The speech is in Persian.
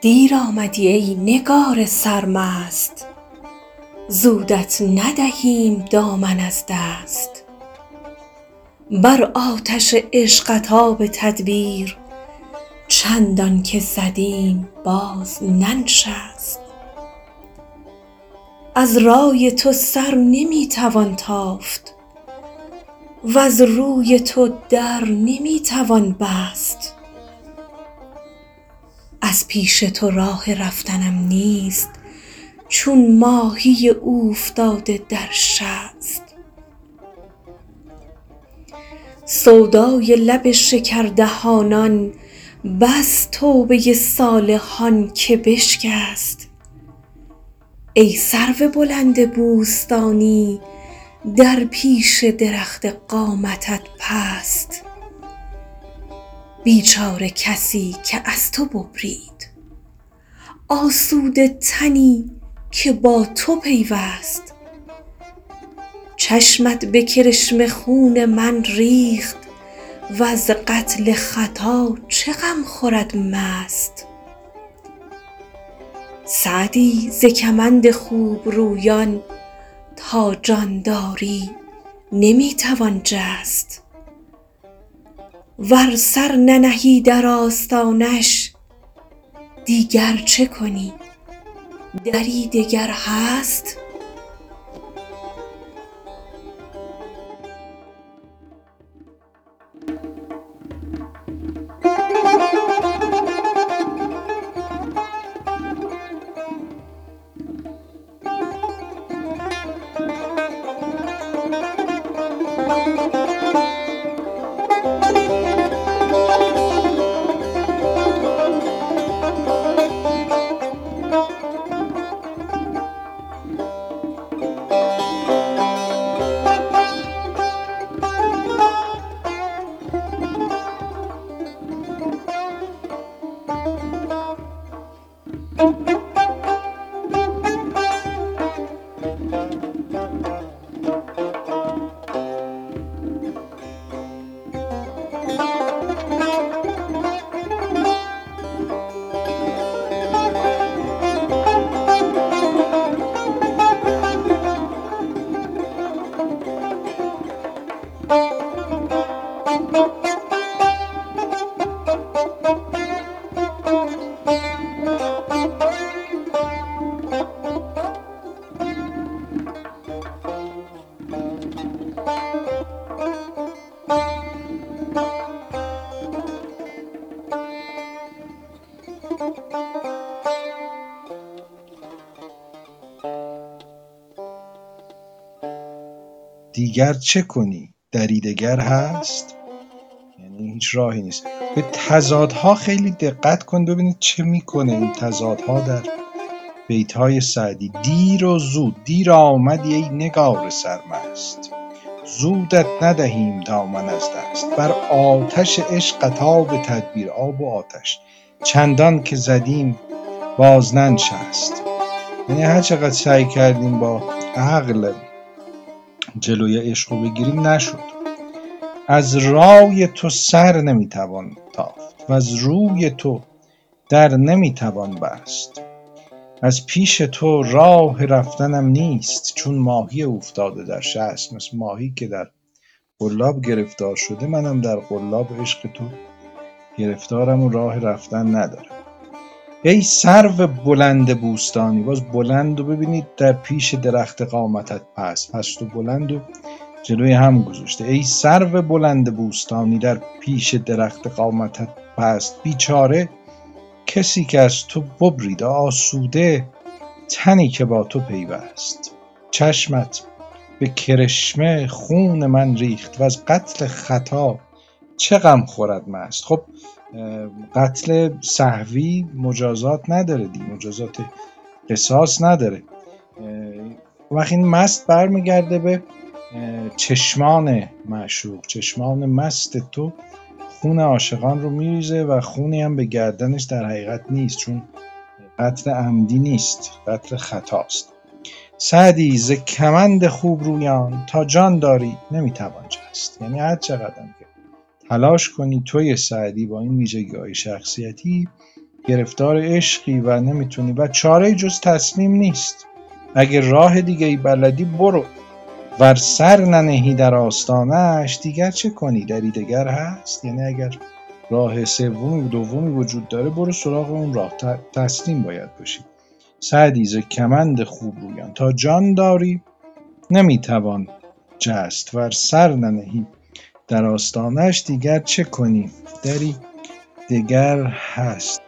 دیر آمدی ای نگار سرمست. زودت ندهیم دامن از دست. بر آتش عشقت آب تدبیر چندان که زدیم باز ننشست. از رای تو سر نمی توان تافت وز روی تو در نمی توان بست. از پیش تو راه رفتنم نیست چون ماهی اوفتاده در شست. سودای لب شکردهانان بس توبه صالحان که بشکست. ای سرو بلند بوستانی در پیش درخت قامتت پست. بیچاره کسی که از تو ببرید. آسوده تنی که با تو پیوست. چشمت به کرشمه خون من ریخت وز قتل خطا چه غم خورد مست. سعدی ز کمند خوبرویان تا جان داری نمی توان جست. ور سر ننهی در آستانش دیگر چه کنی؟ دری دگر هست؟ دیگر چه کنی؟ دری دگر هست؟ هیچ راهی نیست. به تضادها خیلی دقت کن ببینید چه می‌کنه این تضادها در بیت های سعدی. دیر و زود دیر آمدی ای نگار سرمست. زودت ندهیم دامن از دست. بر آتش عشقت آب تدبیر آب و آتش. چندان که زدیم باز ننشست. یعنی هر چقدر سعی کردیم با عقل جلوی عشق رو بگیریم نشد. از رای تو سر نمی‌توان تافت از روی تو در نمی‌توان بست. از پیش تو راه رفتنم نیست چون ماهی افتاده در شست. مثل ماهی که در قلاب گرفتار شده منم در قلاب عشق تو گرفتارم و راه رفتن ندارم. ای سرو بلند بوستانی باز بلند و ببینید در پیش درخت قامتت پست. پست و بلند و جلوی هم گذاشته. ای سرو بلند بوستانی در پیش درخت قامتت پست بیچاره کسی که از تو ببرید آسوده تنی که با تو پیوست. چشمت به کرشمه خون من ریخت و از قتل خطا چه غم خورد مست. خب قتل صحوی مجازات نداره دی مجازات قصاص نداره. وقتی این مست برمیگرده به چشمان معشوق چشمان مست تو خون عاشقان رو میریزه و خونی هم به گردنش در حقیقت نیست چون قتل عمدی نیست قتل خطاست سعدی ز کمند خوب رویان تا جان داری نمی‌توان جست. یعنی هر چقدر که تلاش کنی توی سعدی با این ویژگی های شخصیتی گرفتار عشقی و نمی‌تونی و چاره جز تسلیم نیست. اگه راه دیگه ای بلدی برو. ور سر ننهی در آستانش دیگر چه کنی؟ دری دگر هست؟ یعنی اگر راه سومی و دومی وجود داره برو سراغ اون راه. تسلیم باید باشی. سعدی ز کمند خوب رویان. تا جان داری نمی‌توان جست. ور سر ننهی در آستانش دیگر چه کنی؟ دری دگر هست.